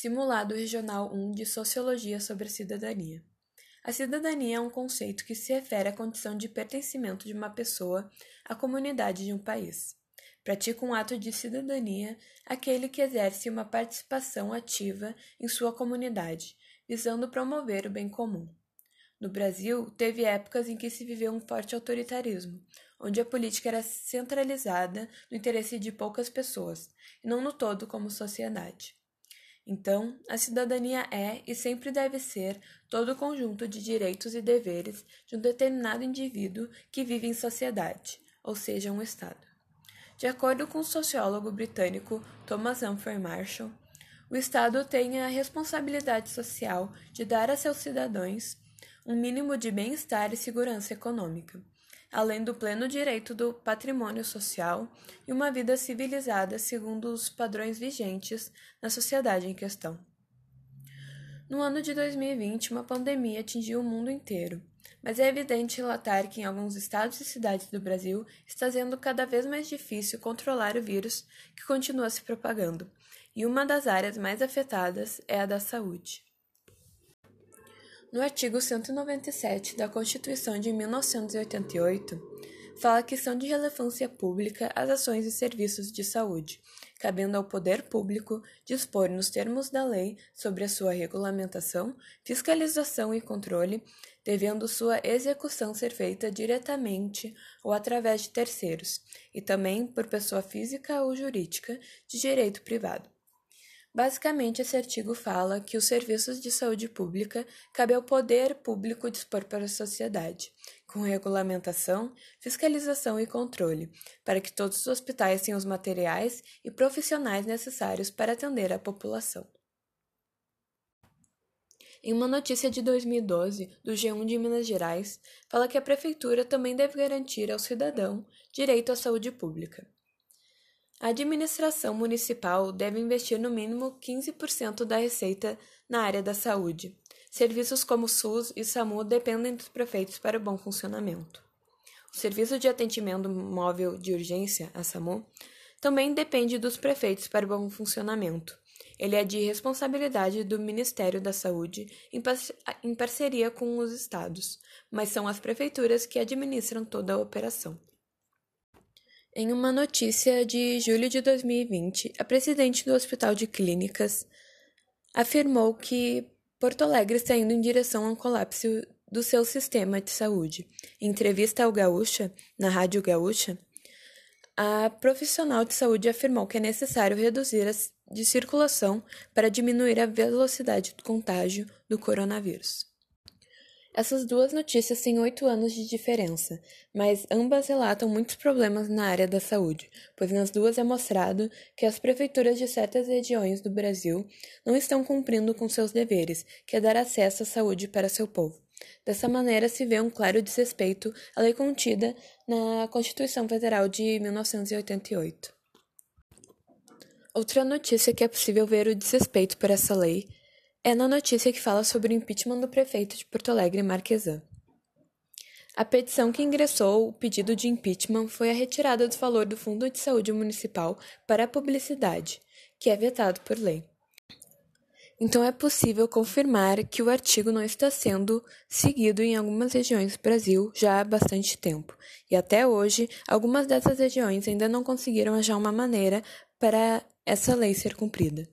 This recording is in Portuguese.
Simulado Regional 1 de Sociologia sobre a Cidadania. A cidadania é um conceito que se refere à condição de pertencimento de uma pessoa à comunidade de um país. Pratica um ato de cidadania aquele que exerce uma participação ativa em sua comunidade, visando promover o bem comum. No Brasil, teve épocas em que se viveu um forte autoritarismo, onde a política era centralizada no interesse de poucas pessoas, e não no todo como sociedade. Então, a cidadania é e sempre deve ser todo o conjunto de direitos e deveres de um determinado indivíduo que vive em sociedade, ou seja, um Estado. De acordo com o sociólogo britânico Thomas Humphrey Marshall, o Estado tem a responsabilidade social de dar a seus cidadãos um mínimo de bem-estar e segurança econômica além do pleno direito do patrimônio social e uma vida civilizada segundo os padrões vigentes na sociedade em questão. No ano de 2020, uma pandemia atingiu o mundo inteiro, mas é evidente relatar que em alguns estados e cidades do Brasil está sendo cada vez mais difícil controlar o vírus que continua se propagando, e uma das áreas mais afetadas é a da saúde. No artigo 197 da Constituição de 1988, fala que são de relevância pública as ações e serviços de saúde, cabendo ao poder público dispor nos termos da lei sobre a sua regulamentação, fiscalização e controle, devendo sua execução ser feita diretamente ou através de terceiros, e também por pessoa física ou jurídica de direito privado. Basicamente, esse artigo fala que os serviços de saúde pública cabe ao poder público dispor para a sociedade, com regulamentação, fiscalização e controle, para que todos os hospitais tenham os materiais e profissionais necessários para atender a população. Em uma notícia de 2012 do G1 de Minas Gerais, fala que a prefeitura também deve garantir ao cidadão direito à saúde pública. A administração municipal deve investir no mínimo 15% da receita na área da saúde. Serviços como SUS e SAMU dependem dos prefeitos para o bom funcionamento. O Serviço de Atendimento Móvel de Urgência, a SAMU, também depende dos prefeitos para o bom funcionamento. Ele é de responsabilidade do Ministério da Saúde em parceria com os estados, mas são as prefeituras que administram toda a operação. Em uma notícia de julho de 2020, a presidente do Hospital de Clínicas afirmou que Porto Alegre está indo em direção a um colapso do seu sistema de saúde. Em entrevista ao Gaúcha, na Rádio Gaúcha, a profissional de saúde afirmou que é necessário reduzir a de circulação para diminuir a velocidade do contágio do coronavírus. Essas duas notícias têm oito anos de diferença, mas ambas relatam muitos problemas na área da saúde, pois nas duas é mostrado que as prefeituras de certas regiões do Brasil não estão cumprindo com seus deveres, que é dar acesso à saúde para seu povo. Dessa maneira, se vê um claro desrespeito à lei contida na Constituição Federal de 1988. Outra notícia que é possível ver o desrespeito por essa lei é na notícia que fala sobre o impeachment do prefeito de Porto Alegre, Marquesan. A petição que ingressou o pedido de impeachment foi a retirada do valor do Fundo de Saúde Municipal para a publicidade, que é vetado por lei. Então é possível confirmar que o artigo não está sendo seguido em algumas regiões do Brasil já há bastante tempo, e até hoje algumas dessas regiões ainda não conseguiram achar uma maneira para essa lei ser cumprida.